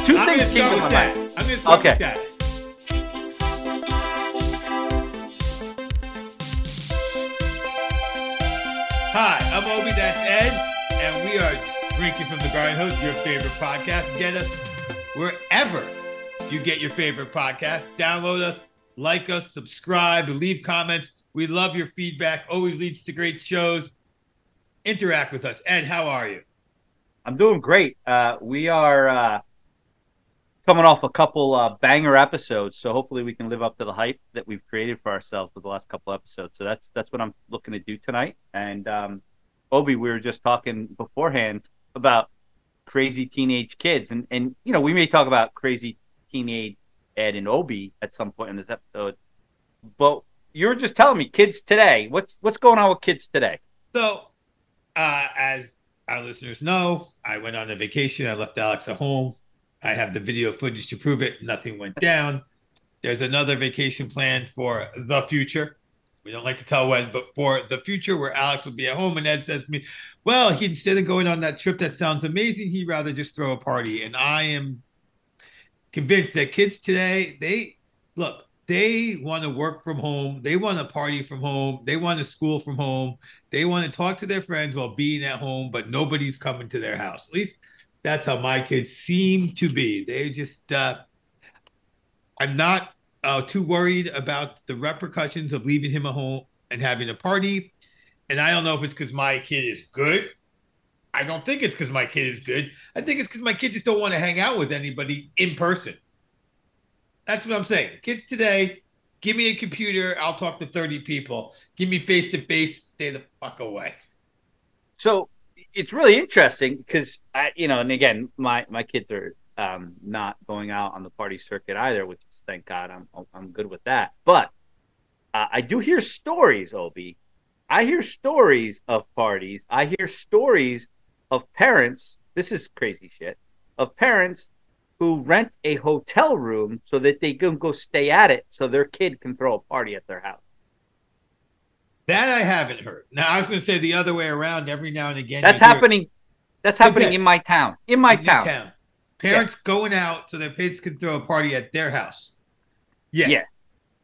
Well, 2 I'm things gonna came start to my that. mind. I'm gonna start Okay. with that. Hi, I'm Obi. That's Ed, and we are drinking from the Garden Hose, your favorite podcast. Get us wherever you get your favorite podcast. Download us, like us, subscribe, leave comments. We love your feedback. Always leads to great shows. Interact with us. Ed, how are you? I'm doing great. Uh, we are uh, coming off a couple uh, banger episodes, so hopefully we can live up to the hype that we've created for ourselves with the last couple episodes. So that's that's what I'm looking to do tonight. And um, Obi, we were just talking beforehand about crazy teenage kids, and and you know we may talk about crazy teenage Ed and Obi at some point in this episode, but you were just telling me kids today. What's what's going on with kids today? So, uh, as our listeners know, I went on a vacation. I left Alex at home. I have the video footage to prove it. Nothing went down. There's another vacation plan for the future. We don't like to tell when, but for the future, where Alex will be at home. And Ed says to me, Well, he, instead of going on that trip that sounds amazing, he'd rather just throw a party. And I am convinced that kids today, they look, they want to work from home. They want to party from home. They want to school from home. They want to talk to their friends while being at home, but nobody's coming to their house. At least that's how my kids seem to be. They just, uh, I'm not uh, too worried about the repercussions of leaving him at home and having a party. And I don't know if it's because my kid is good. I don't think it's because my kid is good. I think it's because my kids just don't want to hang out with anybody in person. That's what I'm saying. Kids today, give me a computer, I'll talk to 30 people. Give me face to face, stay the fuck away. So it's really interesting because I, you know, and again, my my kids are um, not going out on the party circuit either, which is thank God. I'm I'm good with that. But uh, I do hear stories, Obi. I hear stories of parties. I hear stories of parents. This is crazy shit. Of parents who rent a hotel room so that they can go stay at it, so their kid can throw a party at their house. That I haven't heard. Now I was going to say the other way around. Every now and again, That's you hear- happening. That's happening Okay. in my town. In my in your town. Parents going out so their kids can throw a party at their house. Yeah. Yeah.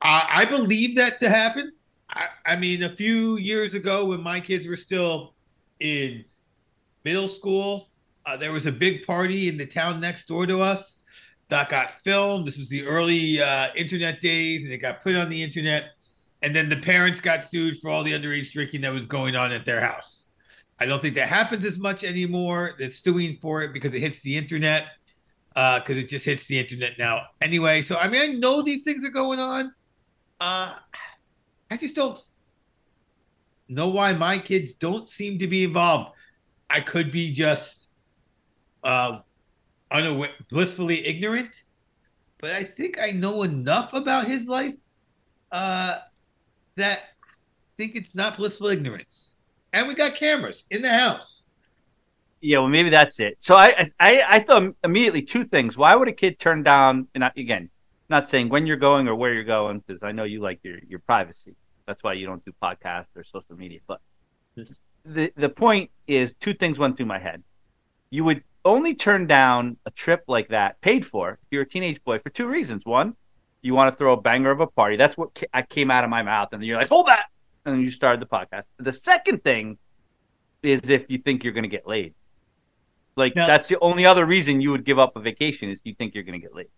I, I believe that to happen. I, I mean, a few years ago when my kids were still in middle school, uh, there was a big party in the town next door to us that got filmed. This was the early uh, internet days, and it got put on the internet. And then the parents got sued for all the underage drinking that was going on at their house. I don't think that happens as much anymore. They're suing for it because it hits the internet, because it just hits the internet now anyway. So I mean, I know these things are going on. Uh, I just don't know why my kids don't seem to be involved. I could be just uh, unaware, blissfully ignorant, but I think I know enough about his life uh, that think it's not blissful ignorance. And we got cameras in the house. Yeah, well, maybe that's it. So I, I, I thought immediately two things. Why would a kid turn down? And I- again, not saying when you're going or where you're going, because I know you like your your privacy. That's why you don't do podcasts or social media. But the the point is, two things went through my head. You would only turn down a trip like that, paid for, if you're a teenage boy, for two reasons. One, you want to throw a banger of a party. That's what ca- I came out of my mouth, and you're like, hold that, and then you started the podcast. The second thing is if you think you're going to get laid. Like Now- that's the only other reason you would give up a vacation is you think you're going to get laid.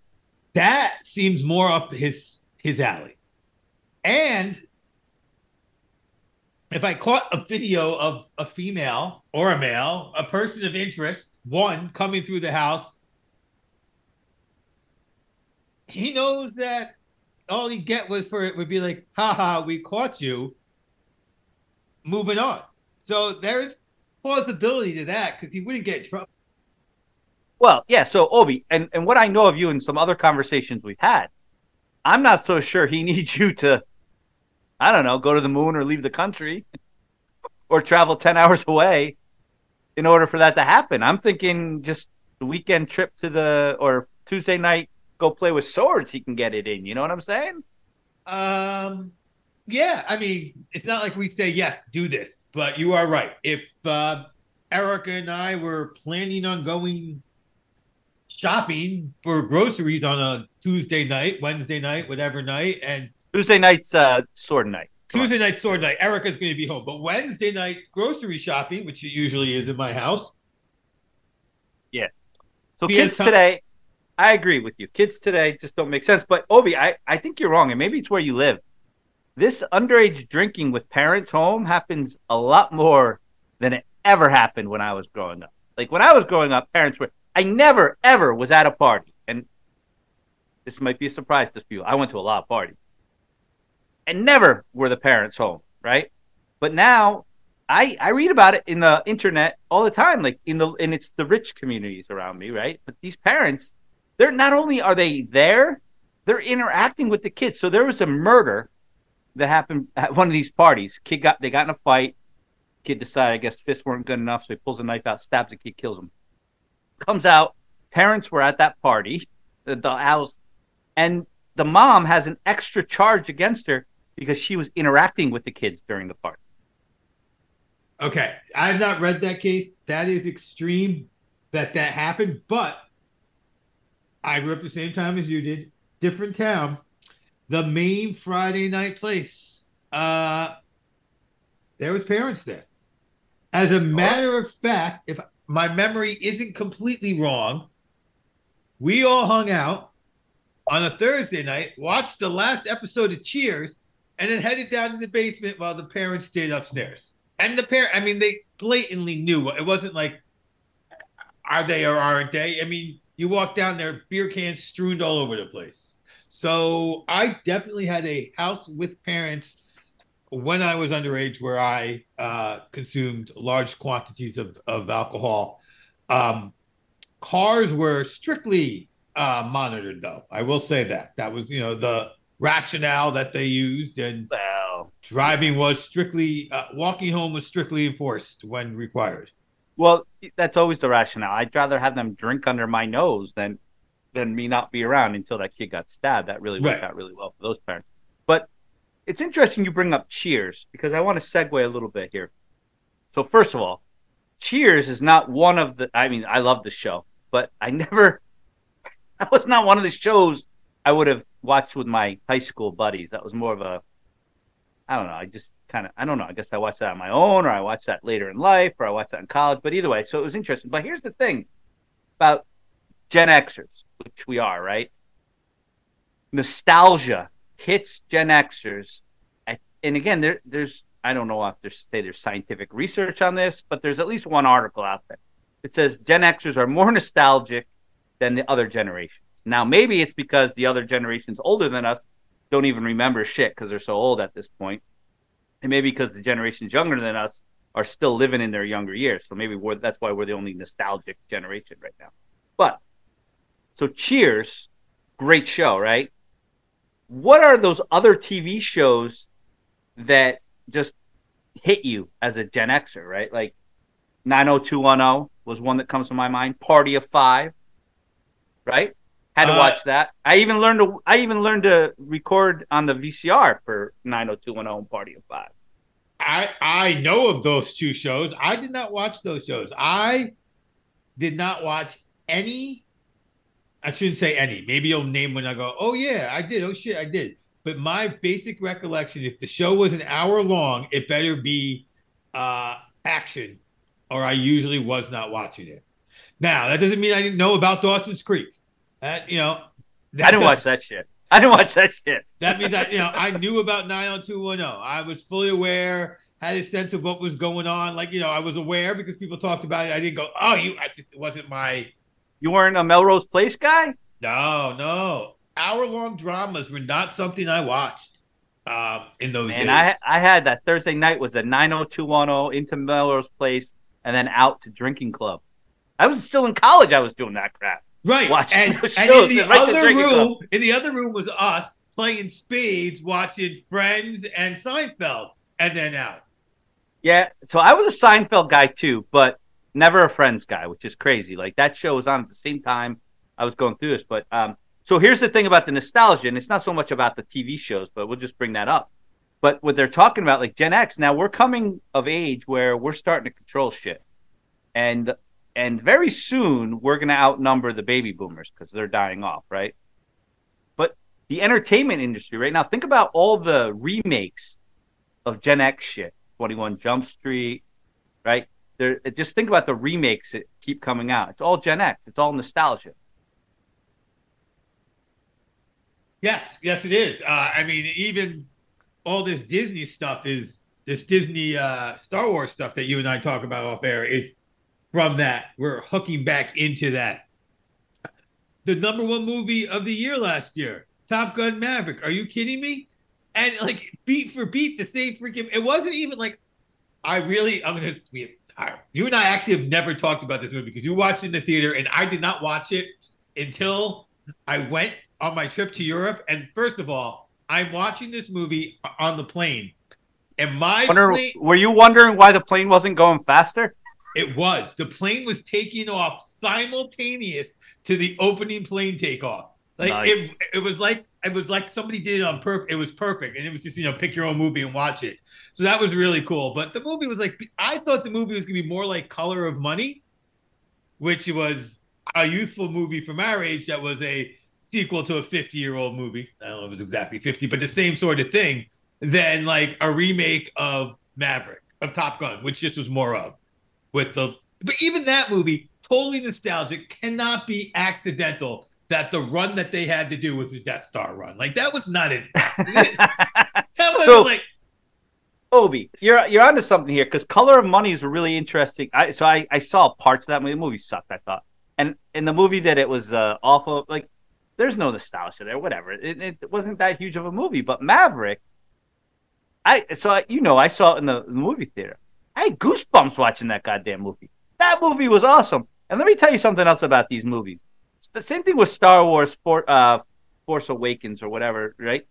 That seems more up his his alley. And if I caught a video of a female or a male, a person of interest, one coming through the house, he knows that all he'd get was for it would be like, haha, we caught you. Moving on. So there's plausibility to that because he wouldn't get trouble. Well, yeah. So Obi, and and what I know of you and some other conversations we've had, I'm not so sure he needs you to, I don't know, go to the moon or leave the country, or travel ten hours away, in order for that to happen. I'm thinking just the weekend trip to the or Tuesday night go play with swords. He can get it in. You know what I'm saying? Um, yeah, I mean, it's not like we say yes, do this, but you are right. If uh, Erica and I were planning on going shopping for groceries on a Tuesday night, Wednesday night, whatever night, and Tuesday night's uh, sword night. Come on. Tuesday night sword night. Erica's going to be home, but Wednesday night grocery shopping, which it usually is in my house. Yeah. So kids ti- today, I agree with you. Kids today just don't make sense. But Obi, I, I think you're wrong, and maybe it's where you live. This underage drinking with parents home happens a lot more than it ever happened when I was growing up. Like when I was growing up, parents were I never ever was at a party. And this might be a surprise to people. I went to a lot of parties. And never were the parents home, right? But now I I read about it in the internet all the time, like in the and it's the rich communities around me, right? But these parents, they're not only are they there, they're interacting with the kids. So there was a murder that happened at one of these parties. Kid got they got in a fight. Kid decided, I guess fists weren't good enough, so he pulls a knife out, stabs the kid, kills him. Comes out, parents were at that party, the, the house, and the mom has an extra charge against her because she was interacting with the kids during the party. Okay, I've not read that case. That is extreme that that happened, but I grew up the same time as you did, different town. The main Friday night place. Uh there was parents there. As a matter of fact, if my memory isn't completely wrong, we all hung out on a Thursday night, watched the last episode of Cheers, and then headed down to the basement while the parents stayed upstairs. And the parent, I mean, they blatantly knew. It wasn't like, are they or aren't they? I mean, you walk down there, beer cans strewn all over the place. So I definitely had a house with parents when I was underage where I uh, consumed large quantities of, of alcohol. Um, cars were strictly uh, monitored, though. I will say that. That was, you know, the rationale that they used. And Well, driving was strictly, uh, walking home was strictly enforced when required. Well, that's always the rationale. I'd rather have them drink under my nose than than me not be around until that kid got stabbed. That really worked Right. out really well for those parents. But it's interesting you bring up Cheers because I want to segue a little bit here. So first of all, Cheers is not one of the. I mean, I love the show, but I never. That was not one of the shows I would have watched with my high school buddies. That was more of a. I don't know. I just kind of. I don't know. I guess I watched that on my own, or I watched that later in life, or I watched that in college. But either way, so it was interesting. But here's the thing about Gen Xers, which we are, right? Nostalgia hits Gen Xers, I- and again, there, there's I don't know if there's say there's scientific research on this, but there's at least one article out there. It says Gen Xers are more nostalgic than the other generations. Now, maybe it's because the other generations older than us don't even remember shit because they're so old at this point, and maybe because the generations younger than us are still living in their younger years. So maybe we're, that's why we're the only nostalgic generation right now. But so Cheers, great show, right? What are those other TV shows that just hit you as a Gen Xer, right? Like 90210 was one that comes to my mind. Party of Five, right? Had to Uh, watch that. I even learned to I even learned to record on the VCR for 90210 and Party of Five. I I know of those two shows. I did not watch those shows. I did not watch any. I shouldn't say any. Maybe you'll name when I go. Oh yeah, I did. Oh shit, I did. But my basic recollection, if the show was an hour long, it better be uh, action, or I usually was not watching it. Now that doesn't mean I didn't know about Dawson's Creek. That you know, that I didn't watch that shit. I didn't watch that shit. that means I, you know, I knew about 90210. I was fully aware, had a sense of what was going on. Like, you know, I was aware because people talked about it. I didn't go, oh, you, I just, it wasn't my, You weren't a Melrose Place guy? no, no. Hour long dramas were not something I watched um, in those And days. And I I had that Thursday night was a 90210 into Melrose Place and then out to drinking club. I was still in college. I was doing that crap. Right. watching and, and in the and other room, club. in the other room was us playing spades, watching Friends and Seinfeld, and then out. Yeah, so I was a Seinfeld guy too, but never a Friends guy, which is crazy. Like that show was on at the same time I was going through this. But um, so here's the thing about the nostalgia, and it's not so much about the TV shows, but we'll just bring that up. But what they're talking about, like Gen X, now we're coming of age where we're starting to control shit, and and very soon we're going to outnumber the baby boomers because they're dying off, right? But the entertainment industry right now, think about all the remakes of Gen X shit, Twenty One Jump Street, right? There, just think about the remakes that keep coming out. It's all Gen X. It's all nostalgia. Yes, yes, it is. Uh, I mean, even all this Disney stuff is this Disney uh, Star Wars stuff that you and I talk about off air is from that. We're hooking back into that. The number one movie of the year last year, Top Gun Maverick. Are you kidding me? And like beat for beat, the same freaking. It wasn't even like I really. I'm gonna. We, I, you and I actually have never talked about this movie because you watched it in the theater, and I did not watch it until I went on my trip to Europe. And first of all, I'm watching this movie on the plane. And my Wonder, plane, were you wondering why the plane wasn't going faster? It was the plane was taking off simultaneous to the opening plane takeoff. Like Nice. it, it was like it was like somebody did it on purpose. It was perfect, and it was just you know pick your own movie and watch it. So that was really cool. But the movie was like I thought the movie was gonna be more like Color of Money, which was a youthful movie from our age that was a sequel to a 50 year old movie. I don't know if it was exactly 50, but the same sort of thing. Than like a remake of Maverick of Top Gun, which this was more of with the. But even that movie, totally nostalgic, cannot be accidental. That the run that they had to do was the Death Star run. Like that was not it. that was So- like Obi, you're you're onto something here because Color of Money is really interesting. I so I, I saw parts of that movie. The movie sucked, I thought, and in the movie that it was uh, awful. Like, there's no nostalgia there. Whatever. It, it wasn't that huge of a movie, but Maverick. I so I, you know I saw it in the, the movie theater. I had goosebumps watching that goddamn movie. That movie was awesome. And let me tell you something else about these movies. It's the same thing with Star Wars for uh, Force Awakens or whatever, right?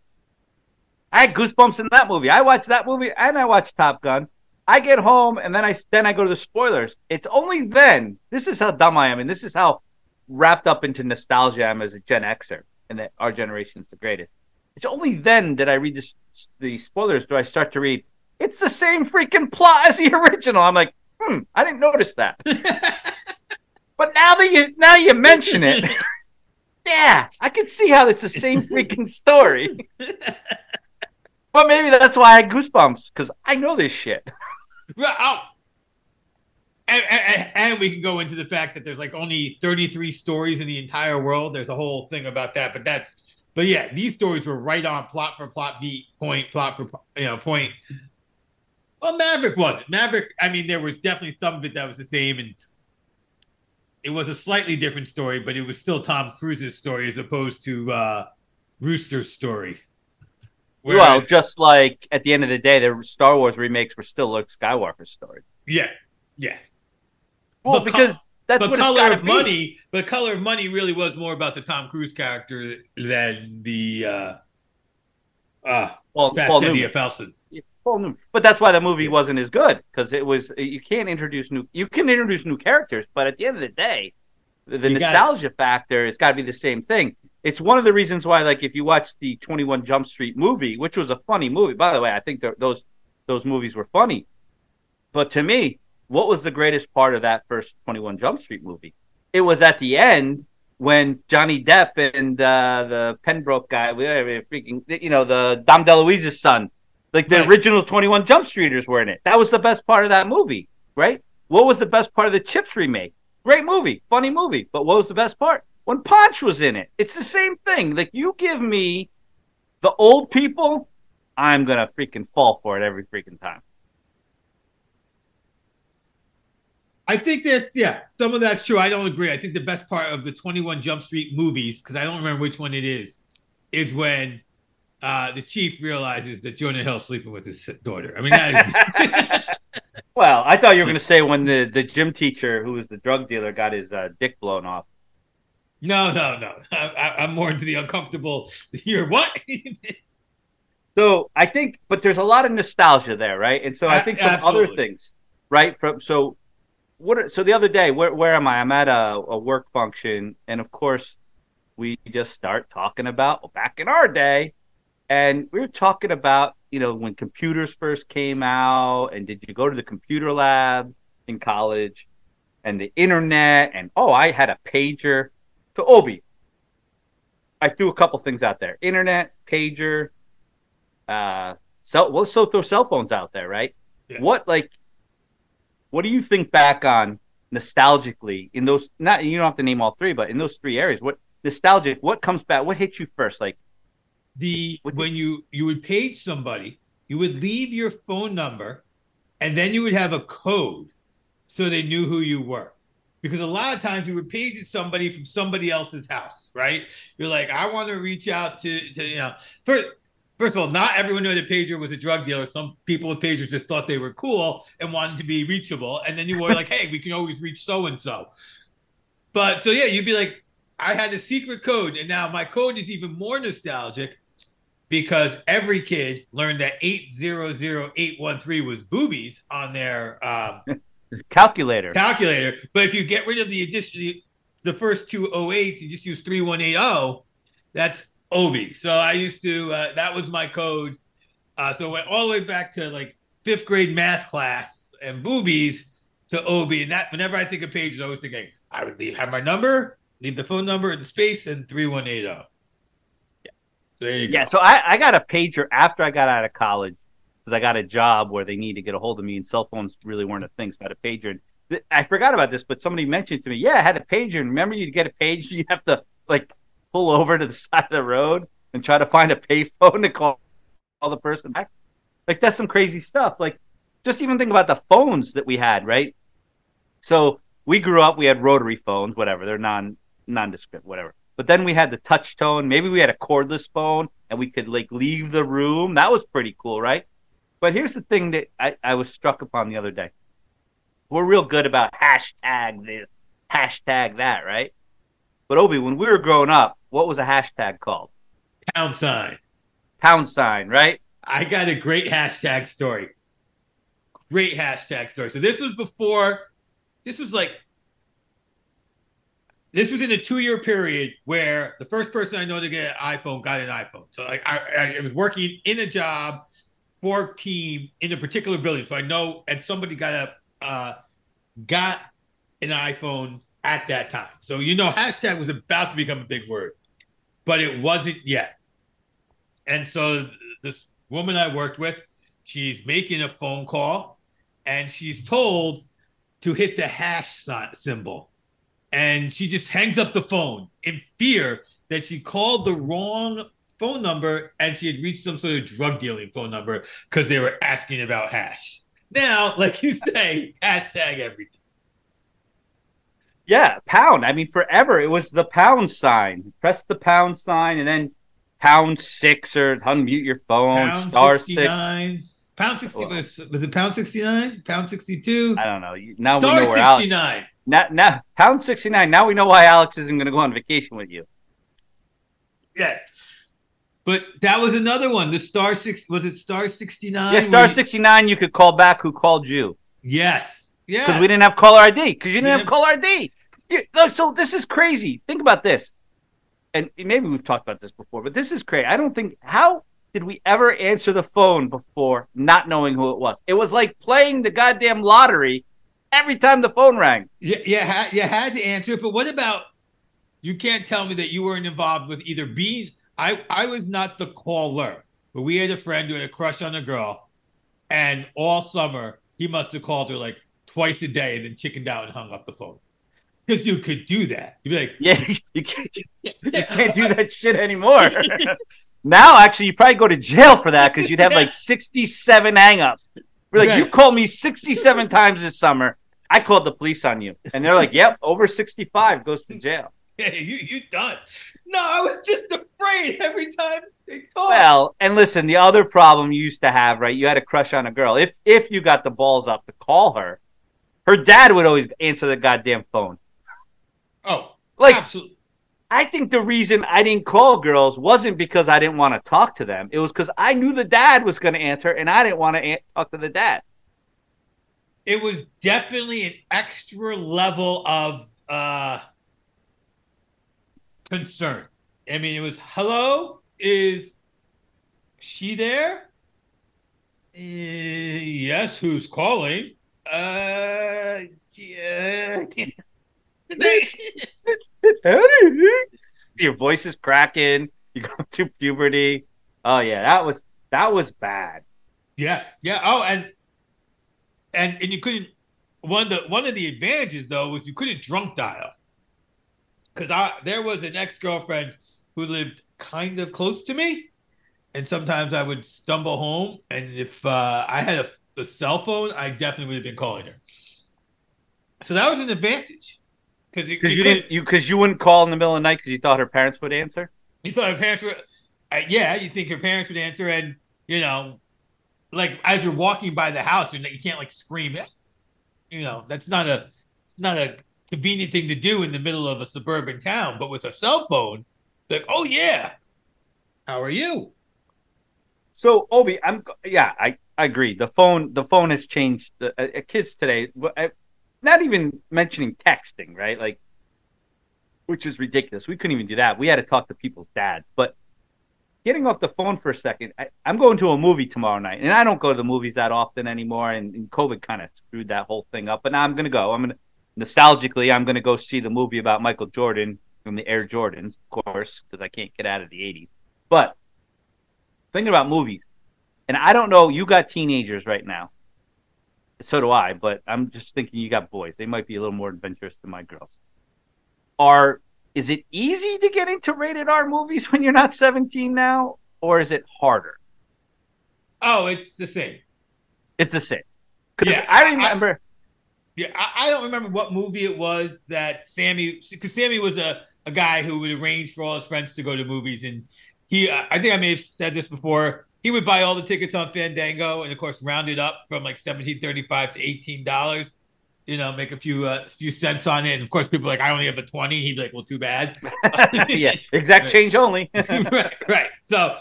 I had goosebumps in that movie. I watched that movie and I watched Top Gun. I get home and then I then I go to the spoilers. It's only then. This is how dumb I am, and this is how wrapped up into nostalgia I am as a Gen Xer, and that our generation is the greatest. It's only then that I read the, the spoilers do I start to read. It's the same freaking plot as the original. I'm like, hmm, I didn't notice that. but now that you now you mention it, yeah, I can see how it's the same freaking story. But maybe that's why I had goosebumps because I know this shit. Right, oh. And, and, and we can go into the fact that there's like only 33 stories in the entire world. There's a whole thing about that, but that's, but yeah, these stories were right on plot for plot, beat point, plot for you know point. Well, Maverick wasn't. Maverick, I mean, there was definitely some of it that was the same, and it was a slightly different story, but it was still Tom Cruise's story as opposed to uh, Rooster's story. well, just like at the end of the day, the Star Wars remakes were still Luke Skywalker's story. yeah, yeah. Well, But because co- that's but what color of be. money but color of money really was more about the tom cruise character than the uh uh Paul, Paul Newman. Felson. Paul Newman. But that's why the movie wasn't as good because it was you can't introduce new you can introduce new characters, but at the end of the day, the, the nostalgia factor has got to be the same thing. It's one of the reasons why, like, if you watch the Twenty One Jump Street movie, which was a funny movie, by the way, I think those those movies were funny. But to me, what was the greatest part of that first Twenty One Jump Street movie? It was at the end when Johnny Depp and uh, the Penbroke guy, whatever, freaking, you know, the Dom DeLuise's son, like the Right. original 21 Jump Streeters were in it. That was the best part of that movie, right? What was the best part of the Chips remake? Great movie, funny movie. But what was the best part? When Ponch was in it. It's the same thing. Like you give me the old people, I'm gonna freaking fall for it every freaking time. I think that yeah, some of that's true. I don't agree. I think the best part of the 21 Jump Street movies, because I don't remember which one it is, is when uh the chief realizes that Jonah Hill's sleeping with his daughter. I mean is Well, I thought you were gonna say when the, the gym teacher who was the drug dealer got his uh, dick blown off. no, no, no. I, I, I'm more into the uncomfortable. You're what? So I think, but there's a lot of nostalgia there, right? And so I think some other things, right? From so, what? Are, so the other day, where where am I? I'm at a, a work function, and of course, we just start talking about well, back in our day, and we were talking about you know when computers first came out, and did you go to the computer lab in college? and the internet and oh, I had a pager. So Obi, I threw a couple things out there: internet, pager, uh, cell. Well, so throw cell phones out there, right? Yeah. What like, what do you think back on nostalgically in those? Not you don't have to name all three, but in those three areas, what nostalgic? What comes back? What hits you first? Like the when you you would page somebody, you would leave your phone number, and then you would have a code, so they knew who you were. Because a lot of times you would page somebody from somebody else's house, right? You're like, I want to reach out to, to you know, first, first of all, not everyone knew that pager was a drug dealer. Some people with pagers just thought they were cool and wanted to be reachable. And then you were like, hey, we can always reach so and so. But so yeah, you'd be like, I had a secret code, and now my code is even more nostalgic because every kid learned that 800813 was boobies on their um, calculator. calculator. But if you get rid of the addition, the first two 08s, you just use 3180, that's Obi. So I used to, uh, that was my code. Uh, so it went all the way back to like fifth grade math class and boobies to Obi. And that, whenever I think of pages, I was thinking I would leave, have my number, leave the phone number in space and 3180. Yeah. So there you go. Yeah, so I, I got a pager after I got out of college because I got a job where they need to get a hold of me, and cell phones really weren't a thing. So I had a pager. Th- I forgot about this, but somebody mentioned to me, yeah, I had a pager. And remember, you'd get a pager, you have to like pull over to the side of the road and try to find a payphone to call, call the person back. Like that's some crazy stuff. Like just even think about the phones that we had, right? So we grew up, we had rotary phones, whatever. They're non nondescript, whatever. But then we had the touch tone. Maybe we had a cordless phone and we could like leave the room. That was pretty cool, right? But here's the thing that I, I was struck upon the other day. We're real good about hashtag this, hashtag that, right? But Obi, when we were growing up, what was a hashtag called? Pound sign. Pound sign, right? I got a great hashtag story. Great hashtag story. So this was before, this was like, this was in a two-year period where the first person I know to get an iPhone got an iPhone. So like I, I was working in a job for a team in a particular building. So I know, and somebody got a uh, got an iPhone at that time. So you know, hashtag was about to become a big word, but it wasn't yet. And so this woman I worked with, she's making a phone call, and she's told to hit the hash symbol, and she just hangs up the phone in fear that she called the wrong phone number and she had reached some sort of drug dealing phone number because they were asking about hash. Now, like you say, hashtag everything. Yeah, pound. I mean, forever it was the pound sign. Press the pound sign and then pound six or unmute your phone. Pound star 69. six. Pound 60 Well- was, was it pound 69? Pound 62? I don't know. Now Star we know where Alex. 69. Now, now pound sixty nine. Now we know why Alex isn't going to go on vacation with you. Yes. But that was another one. The star six was it star 69? yeah, star sixty nine. You could call back. Who called you? Yes. Yes. Because we didn't have caller ID. Because you didn't We have caller ID. Dude, look, so this is crazy. Think about this. And maybe we've talked about this before, but this is crazy. I don't think how did we ever answer the phone before not knowing who it was? It was like playing the goddamn lottery every time the phone rang. Yeah, you, had, you had to answer it. But what about you can't tell me that you weren't involved with either being I, I was not the caller, but we had a friend who had a crush on a girl, and all summer he must have called her like twice a day and then chickened out and hung up the phone. Because you could do that. You'd be like, Yeah, you can't you can't do that shit anymore. now, actually, you probably go to jail for that because you'd have like sixty-seven hangups. We're like, you called me sixty-seven times this summer. I called the police on you, and they're like, "Yep, over sixty-five goes to jail." yeah, you you done. No, I was just afraid every time they talked. Well, and listen, the other problem you used to have, right? You had a crush on a girl. If if you got the balls up to call her, her dad would always answer the goddamn phone. oh, Like, absolutely. I think the reason I didn't call girls wasn't because I didn't want to talk to them. It was because I knew the dad was going to answer, and I didn't want to an- talk to the dad. it was definitely an extra level of uh concern. I mean, it was hello, is she there? Uh, yes, who's calling? Uh Yeah. Your voice is cracking. You go through puberty. Oh yeah, that was that was bad. Yeah, yeah. Oh, and and and you couldn't. One of the one of the advantages though was you couldn't drunk dial because I there was an ex girlfriend who lived kind of close to me, and sometimes I would stumble home, and if uh, I had a, a cell phone, I definitely would have been calling her. So that was an advantage because you, you, didn't you because you wouldn't call in the middle of the night because you thought her parents would answer. You thought her parents would, uh, yeah, you think her parents would answer, and you know, like as you're walking by the house, and you can't like scream. You know, that's not a not a convenient thing to do in the middle of a suburban town. But with a cell phone, like, oh yeah, how are you? So Obi, I'm yeah, I, I agree. The phone the phone has changed. The uh, uh kids today, not even mentioning texting, right? Like, which is ridiculous. We couldn't even do that. We had to talk to people's dads. But getting off the phone for a second, I, am going to a movie tomorrow night, and I don't go to the movies that often anymore. And, and COVID kind of screwed that whole thing up. But now I'm going to go. I'm going to nostalgically, I'm going to go see the movie about Michael Jordan from the Air Jordans, of course, because I can't get out of the 80s. But thinking about movies, and I don't know, you got teenagers right now. So do I, but I'm just thinking you got boys. They might be a little more adventurous than my girls. Are is it easy to get into rated R movies when you're not 17 now, or is it harder? Oh, it's the same. It's the same. Yeah, I remember. I, yeah, I, I, don't remember what movie it was that Sammy, because Sammy was a, a guy who would arrange for all his friends to go to movies, and he, I think I may have said this before. He would buy all the tickets on Fandango, and of course, round it up from like seventeen thirty-five to eighteen dollars you know, make a few uh, few cents on it. And of course, people are like, I only have a twenty. He'd be like, well, too bad. yeah, exact change only. right, right. So,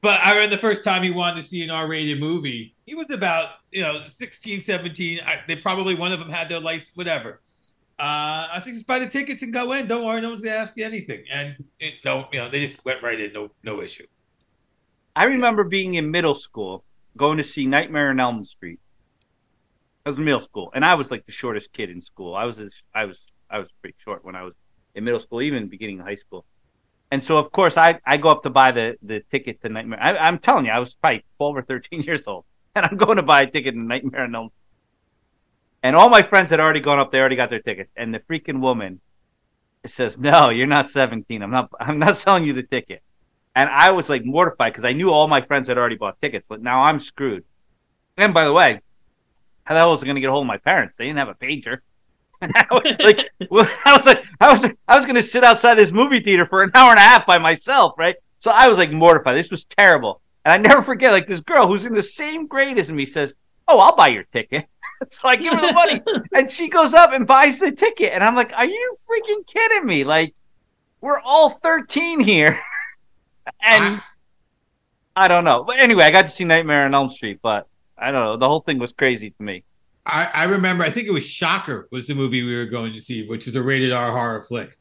but I remember the first time he wanted to see an R-rated movie, he was about you know 16, 17. I, they probably one of them had their license, whatever. Uh, I think just buy the tickets and go in. Don't worry, no one's gonna ask you anything. And it, no, you know, they just went right in, no, no issue. I remember being in middle school, going to see Nightmare on Elm Street I was in middle school, and I was like the shortest kid in school. I was I was I was pretty short when I was in middle school, even beginning of high school. And so, of course, I, I go up to buy the, the ticket to Nightmare. I, am telling you, I was probably 12 or 13 years old, and I'm going to buy a ticket to Nightmare on Elm. And all my friends had already gone up; they already got their tickets. And the freaking woman says, "No, you're not 17. I'm not. I'm not selling you the ticket." And I was like mortified because I knew all my friends had already bought tickets. But now I'm screwed. And by the way, how the hell was I going to get a hold of my parents? They didn't have a pager. like, well, I was like, I was, I was going to sit outside this movie theater for an hour and a half by myself, right? So I was like mortified. This was terrible, and I never forget. Like this girl who's in the same grade as me says, "Oh, I'll buy your ticket." so I give her the money, and she goes up and buys the ticket, and I'm like, "Are you freaking kidding me? Like, we're all 13 here," and I don't know. But anyway, I got to see Nightmare on Elm Street, but I don't know. The whole thing was crazy to me. I, I remember. I think it was Shocker was the movie we were going to see, which was a rated R horror flick.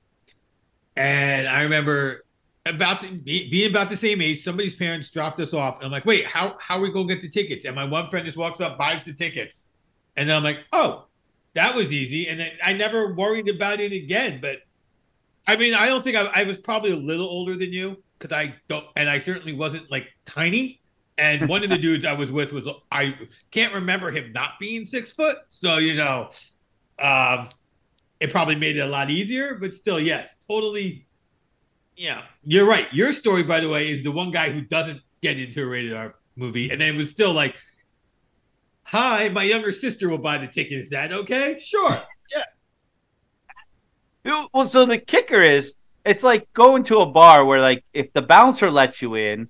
And I remember about the, being about the same age. Somebody's parents dropped us off, and I'm like, "Wait, how how are we gonna get the tickets?" And my one friend just walks up, buys the tickets, and then I'm like, "Oh, that was easy." And then I never worried about it again. But I mean, I don't think I, I was probably a little older than you because I don't, and I certainly wasn't like tiny. And one of the dudes I was with was I can't remember him not being six foot. So you know, um, it probably made it a lot easier. But still, yes, totally. Yeah, you're right. Your story, by the way, is the one guy who doesn't get into a rated R movie, and then was still like, "Hi, my younger sister will buy the ticket. Is that okay? Sure, yeah." Well, so the kicker is, it's like going to a bar where, like, if the bouncer lets you in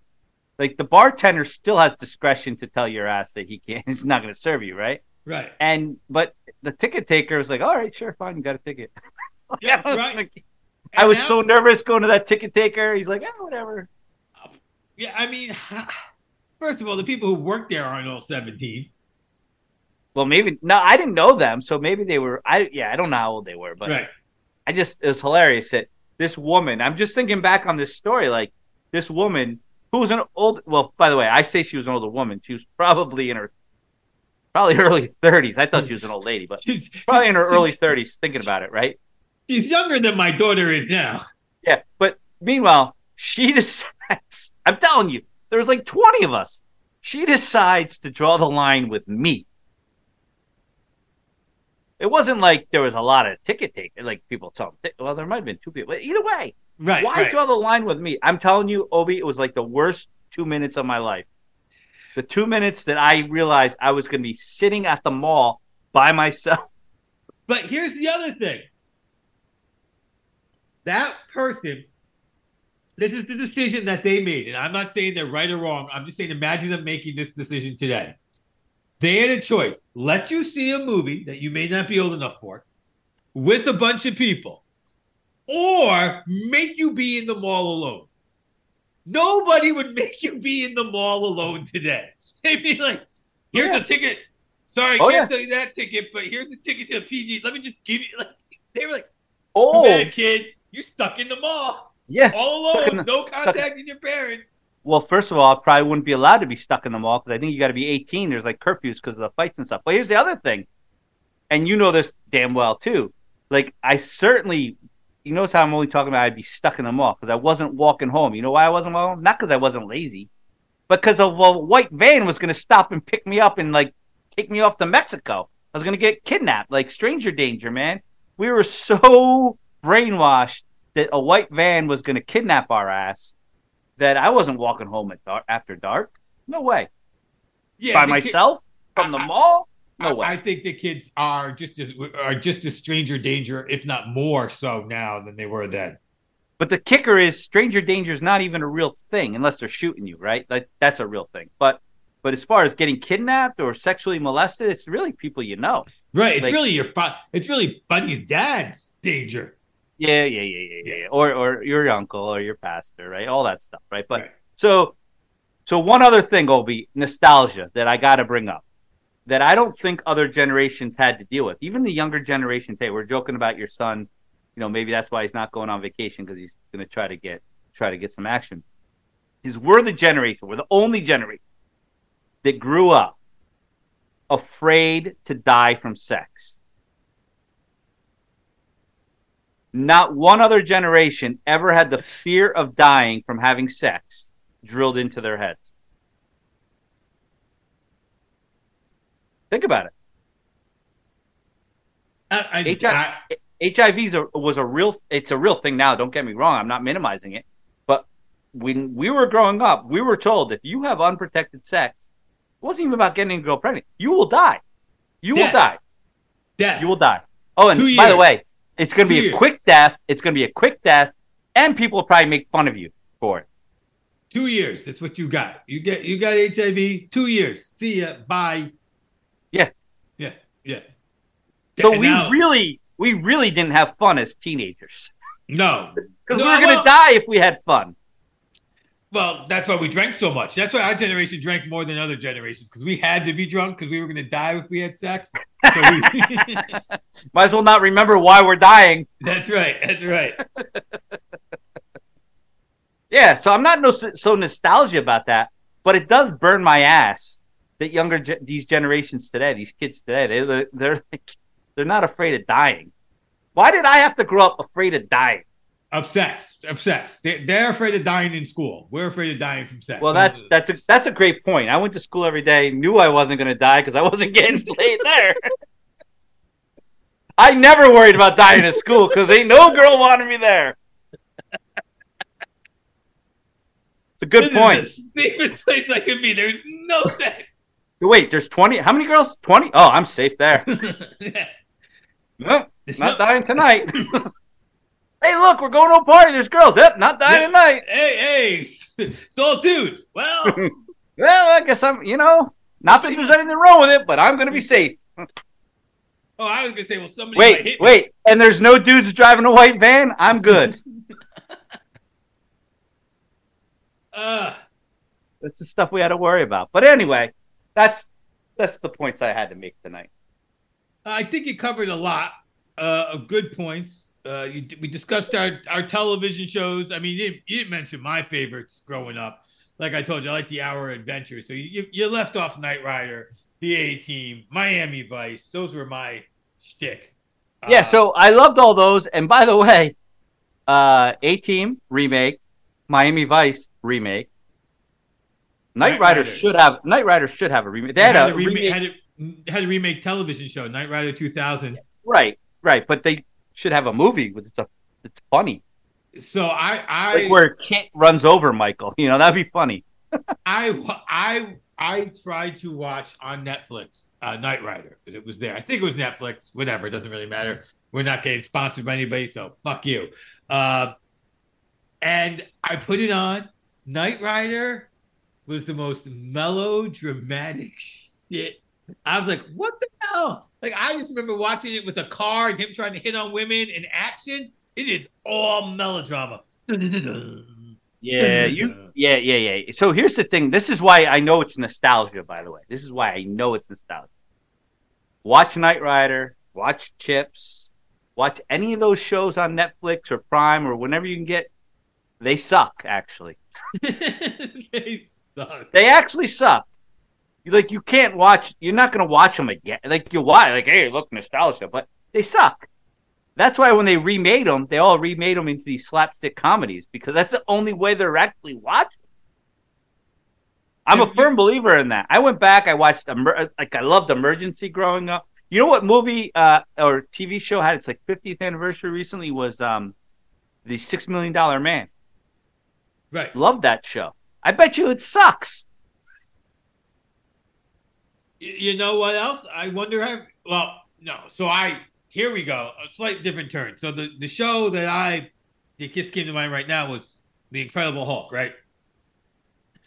like the bartender still has discretion to tell your ass that he can't he's not going to serve you right? Right. And but the ticket taker was like all right sure fine you got a ticket. Yeah right. like, i was now, so nervous going to that ticket taker. He's like oh whatever. Yeah i mean first of all the people who work there aren't all 17 well maybe no i didn't know them so maybe they were i yeah i don't know how old they were but right. i just it was hilarious that this woman i'm just thinking back on this story like this woman who was an old. Well, by the way, I say she was an older woman. She was probably in her probably early 30s. I thought she was an old lady, but She's, probably in her early 30s thinking about it, right? she's younger than my daughter is now. Yeah. But meanwhile, she decides, I'm telling you, there was like 20 of us. She decides to draw the line with me. It wasn't like there was a lot of ticket taking, like people tell them. Well, there might have been two people. Either way, Right. why right. draw the line with me? I'm telling you, Obi, it was like the worst two minutes of my life. The two minutes that I realized I was going to be sitting at the mall by myself. But here's the other thing. That person, this is the decision that they made. And I'm not saying they're right or wrong. I'm just saying imagine them making this decision today. They had a choice. Let you see a movie that you may not be old enough for with a bunch of people, or make you be in the mall alone. Nobody would make you be in the mall alone today. They'd be like, here's Yeah. the ticket. Sorry, Oh, can't sell you that ticket, but here's the ticket to the PG. Let me just give you. Like, they were like, Oh, "Man, kid, you're stuck in the mall yeah. all alone, the- no contacting your parents." Well, first of all, I probably wouldn't be allowed to be stuck in the mall because I think you got to be 18. There's like curfews because of the fights and stuff. But here's the other thing, and you know this damn well too. Like I certainly, you notice how I'm only talking about I'd be stuck in the mall because I wasn't walking home. You know why I wasn't walking? home? Not because I wasn't lazy, but because a, a white van was going to stop and pick me up and like take me off to Mexico. I was going to get kidnapped, like stranger danger, man. We were so brainwashed that a white van was going to kidnap our ass that I wasn't walking home at dark, after dark. No way. Yeah, By the kid- myself from the I- mall? No I, way. I think the kids are just as are just as stranger danger, if not more so now than they were then. but the kicker is stranger danger is not even a real thing unless they're shooting you, right? Like that's a real thing. But but as far as getting kidnapped or sexually molested, it's really people you know. Right. It's Like- really your fa- it's really buddy dad's danger. Yeah, yeah, yeah, yeah, yeah. Or or your uncle or your pastor, right? All that stuff, right? But so so one other thing, Obi, nostalgia that I got to bring up that I don't think other generations had to deal with. Even the younger generation today, we're joking about your son. You know, maybe that's why he's not going on vacation because he's going to try to get try to get some action. Is we're the generation, we're the only generation that grew up afraid to die from sex. Not one other generation ever had the fear of dying from having sex drilled into their heads. Think about it. I, I, HIV I- was a real. It's a real thing now. Don't get me wrong. I'm not minimizing it. But when we were growing up, we were told if you have unprotected sex, it wasn't even about getting a girl pregnant. You will die. You will die. death. You will die. Oh, and by the way, it's going to be a quick death. It's going to be a quick death, and people will probably make fun of you for it. Two years. That's what you got. You get you got HIV. Two years. See ya. Bye. Yeah. Yeah. Yeah. So And we now- really, we really didn't have fun as teenagers no. because No, we were going to well- die if we had fun. Well, that's why we drank so much. That's why our generation drank more than other generations because we had to be drunk because we were going to die if we had sex. So we, Might as well not remember why we're dying. that's right. That's right. Yeah, so I'm not no so nostalgia about that, but it does burn my ass that younger ge- these generations today, these kids today, they they're they're, like, they're not afraid of dying. Why did I have to grow up afraid of dying? Of sex. Of sex. They, they're afraid of dying in school. We're afraid of dying from sex. Well, that's that's a that's a great point. I went to school every day, knew I wasn't going to die because I wasn't getting laid there. I never worried about dying at school because ain't no girl wanted me there. It's a good This point. Is the safest place I could be. There's no sex. Wait, there's 20. How many girls? 20? Oh, I'm safe there. Yeah. Nope, not dying tonight. Hey, look, we're going to a party. There's girls. Yep, not dying Yeah. tonight. Hey, hey, it's all dudes. Well, Well, I guess I'm, you know, not that there's anything wrong with it, but I'm going to be safe. oh, I was gonna say, well, somebody might Wait, me. wait. And there's no dudes driving a white van? I'm good. Uh, That's the stuff we had to worry about. But anyway, that's that's the points I had to make tonight. I think you covered a lot uh, of good points. Uh, you, we discussed our, our television shows. I mean, you, didn't- you didn't mention my favorites growing up. Like I told you, I like the Hour Adventure. So you, you left off Knight Rider, The A Team, Miami Vice. Those were my shtick. Yeah, Uh, so I loved all those. And by the way, uh, A Team remake, Miami Vice remake. Knight Knight Rider Rider. should have Knight Rider should have a remake. They had, had, a a remake, remake, had, a, had a remake television show, Knight Rider 2000. right, right, but they should have a movie with stuff that's funny, So I, I, like where KITT runs over Michael. You know, that'd be funny. I, I, I tried to watch on Netflix uh, Knight Rider because it was there. I think it was Netflix. Whatever, it doesn't really matter. We're not getting sponsored by anybody, so fuck you. Uh, and I put it on. Knight Rider was the most melodramatic shit. I was like, what the hell? Like, I just remember watching it with a car and him trying to hit on women in action. It is all melodrama. Yeah, you. Yeah, yeah, yeah. So here's the thing. This is why I know it's nostalgia. By the way, this is why I know it's nostalgia. Watch Knight Rider. Watch Chips. Watch any of those shows on Netflix or Prime or whenever you can get. They suck. Actually, they suck. they actually suck. Like you can't watch. You're not gonna watch them again. Like you watch. Like hey, look nostalgia, but they suck. That's why when they remade them, they all remade them into these slapstick comedies because that's the only way they're actually watched. I'm a firm believer in that. I went back. I watched Emer- like I loved Emergency growing up. You know what movie uh, or TV show had its like 50th anniversary recently was um, the Six Million Dollar Man. Right. Love that show. I bet you it sucks. You know what else? I wonder how. Well, no. So I here we go. A slight different turn. So the the show that I that just came to mind right now was the Incredible Hulk, right?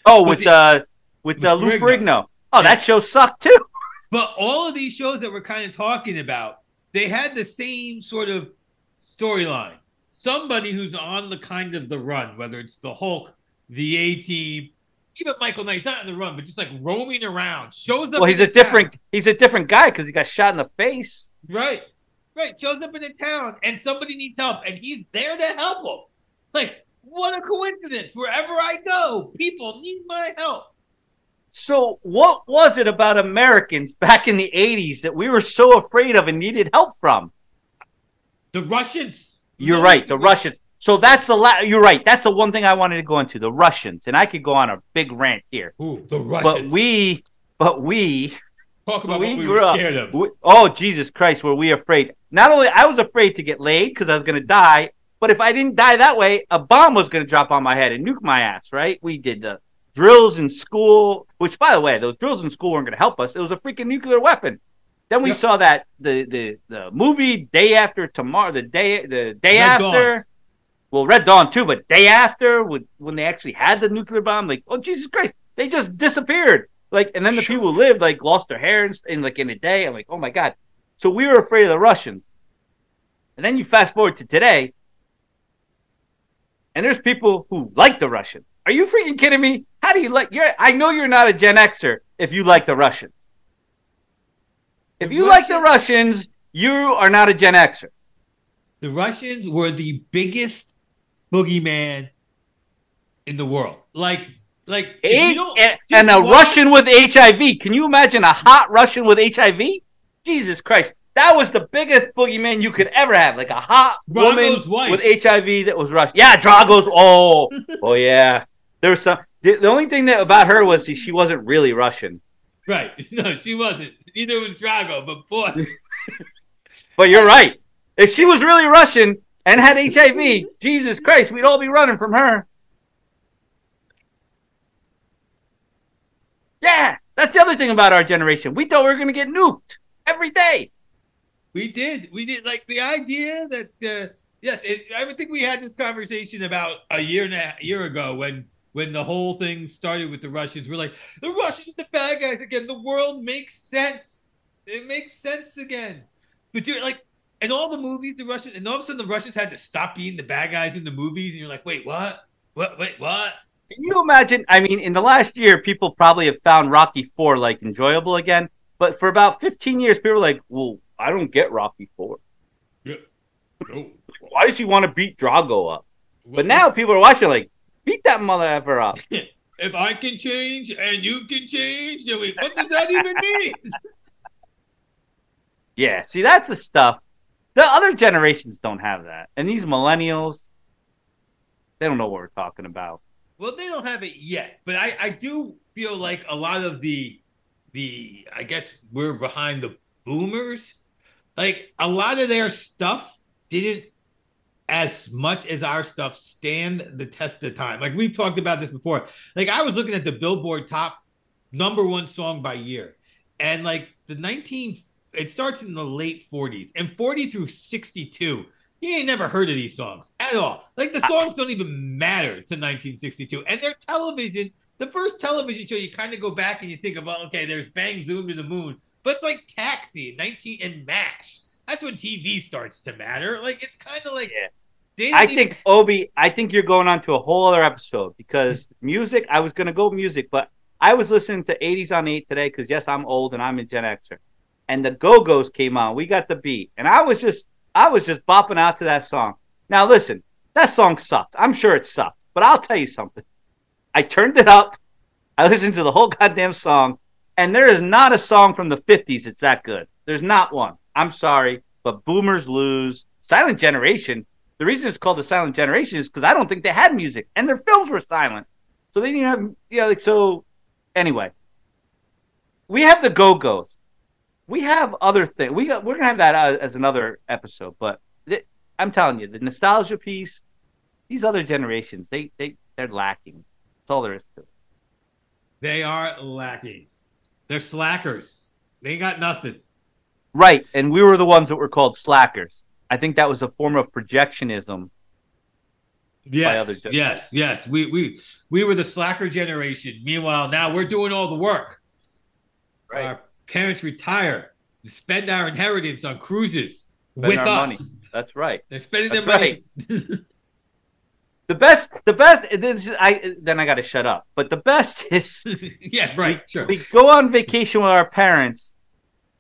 Oh, with the- uh, with uh, Lou. Ferrigno. Oh, Yeah. that show sucked too. But all of these shows that we're kind of talking about, they had the same sort of storyline. Somebody who's on the kind of the run, whether it's the Hulk, the A Team, even Michael Knight's not on the run, but just like roaming around, shows up. Well, he's in a town. different he's a different guy because he got shot in the face. Right. Right. Shows up in a town and somebody needs help and he's there to help them. Like, what a coincidence. Wherever I go, people need my help. So, what was it about Americans back in the 80s that we were so afraid of and needed help from? The Russians. You're right, the Russians. So that's the la- you're right. That's the one thing I wanted to go into, the Russians. And I could go on a big rant here. Ooh, the Russians. But we but we, talk about we we grew were up- scared of. we oh Jesus Christ, were we afraid? Not only I was afraid to get laid because I was going to die, but if I didn't die that way, a bomb was going to drop on my head and nuke my ass, right? We did the drills in school, which by the way, those drills in school weren't going to help us. It was a freaking nuclear weapon. Then we Yep. saw that the, the the movie Day After Tomorrow, the day the day Red after. Dawn. Well, Red Dawn too, but day after when when they actually had the nuclear bomb, like oh Jesus Christ, they just disappeared. Like, and then the Sure. people who lived like lost their hair in, in like in a day. I'm like, oh my god. So we were afraid of the Russians. And then you fast forward to today, and there's people who like the Russians. Are you freaking kidding me? How do you like? You're, I know you're not a Gen Xer if you like the Russians. If you like the Russians, you are not a Gen Xer. The Russians were the biggest boogeyman in the world. Like, like if you don't- and, and a watch- Russian with HIV. Can you imagine a hot Russian with HIV? Jesus Christ. That was the biggest boogeyman you could ever have. Like a hot Drago's woman wife. with HIV that was Russian. Yeah, Drago's. Oh, oh yeah. There was some. The, the only thing that about her was she wasn't really Russian. Right. No, she wasn't. Neither was Drago, but boy. But you're right. If she was really Russian and had HIV, Jesus Christ, we'd all be running from her. Yeah, that's the other thing about our generation. We thought we were going to get nuked every day. We did. We did. Like the idea that, uh, yes, it, I would think we had this conversation about a year and a year ago when when the whole thing started with the Russians. We're like, the Russians are the bad guys again. The world makes sense. It makes sense again. But dude, like, in all the movies, the Russians, and all of a sudden the Russians had to stop being the bad guys in the movies, and you're like, wait, what? What? Wait, what? Can you imagine? I mean, in the last year, people probably have found Rocky Four like enjoyable again. But for about 15 years, people were like, well, I don't get Rocky Four. Yeah. No. Why does he want to beat Drago up? But now people are watching like, beat that mother ever up. if I can change and you can change, then we, what does that even mean? Yeah, see, that's the stuff. The other generations don't have that, and these millennials, they don't know what we're talking about. Well, they don't have it yet, but I, I do feel like a lot of the the I guess we're behind the boomers. Like a lot of their stuff didn't as much as our stuff stand the test of time. Like we've talked about this before. Like I was looking at the Billboard top number one song by year, and like the 19 it starts in the late 40s and 40 through 62 you ain't never heard of these songs at all. Like the songs don't even matter to 1962 and their television the first television show you kind of go back and you think about okay there's bang zoom to the moon but it's like taxi 19 and mash. That's when tv starts to matter. Like it's kind of like yeah. i even... think obi i think you're going on to a whole other episode because music i was going to go music but i was listening to 80s on 8 today because yes i'm old and i'm a gen xer and the Go Go's came on. We got the beat, and I was just I was just bopping out to that song. Now listen, that song sucked. I'm sure it sucked, but I'll tell you something. I turned it up. I listened to the whole goddamn song, and there is not a song from the '50s that's that good. There's not one. I'm sorry, but Boomers lose. Silent Generation. The reason it's called the Silent Generation is because I don't think they had music, and their films were silent, so they didn't have. Yeah, like so. Anyway, we have the Go Go's we have other things. We got, we're gonna have that uh, as another episode. But th- I'm telling you, the nostalgia piece, these other generations, they they they're lacking. That's all there is to it. They are lacking. They're slackers. They ain't got nothing. Right, and we were the ones that were called slackers. I think that was a form of projectionism. Yes, yes, yes. We we we were the slacker generation. Meanwhile, now we're doing all the work. Right. Our parents retire, spend our inheritance on cruises spend with us. Money. That's right. They're spending That's their money. Right. the best, the best. This, I then I got to shut up. But the best is, yeah, right. We, sure. We go on vacation with our parents,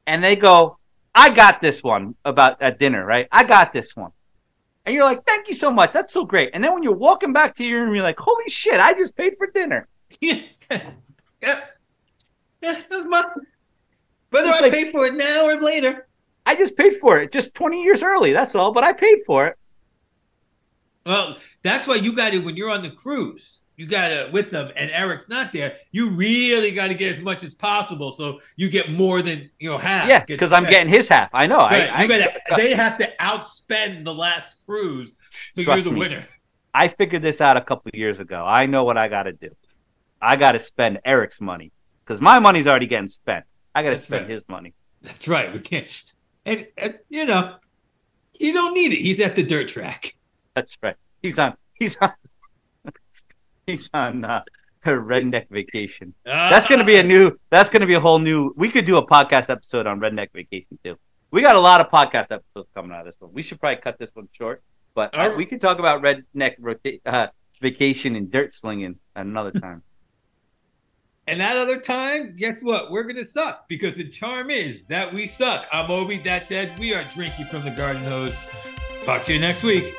and they go, "I got this one about at dinner, right? I got this one." And you're like, thank you so much. That's so great. And then when you're walking back to your room, you're like, holy shit, I just paid for dinner. yeah. Yeah. Yeah. That was my I like, pay for it now or later. I just paid for it just 20 years early. That's all, but I paid for it. Well, that's why you got to, when you're on the cruise, you got to, with them, and Eric's not there, you really got to get as much as possible so you get more than, you know, half. Yeah, because I'm getting his half. I know. Right. I, gotta, they have to outspend the last cruise, so you're the me. winner. I figured this out a couple years ago. I know what I got to do. I got to spend Eric's money because my money's already getting spent. I got to spend right. his money. That's right. We can't. And, and, you know, you don't need it. He's at the dirt track. That's right. He's on. He's on. he's on uh, a redneck vacation. Uh, that's gonna be a new. That's gonna be a whole new. We could do a podcast episode on redneck vacation too. We got a lot of podcast episodes coming out of this one. We should probably cut this one short, but uh, we could talk about redneck rota- uh, vacation and dirt slinging at another time. And that other time, guess what? We're gonna suck because the charm is that we suck. I'm Obi. That said, we are drinking from the garden hose. Talk to you next week.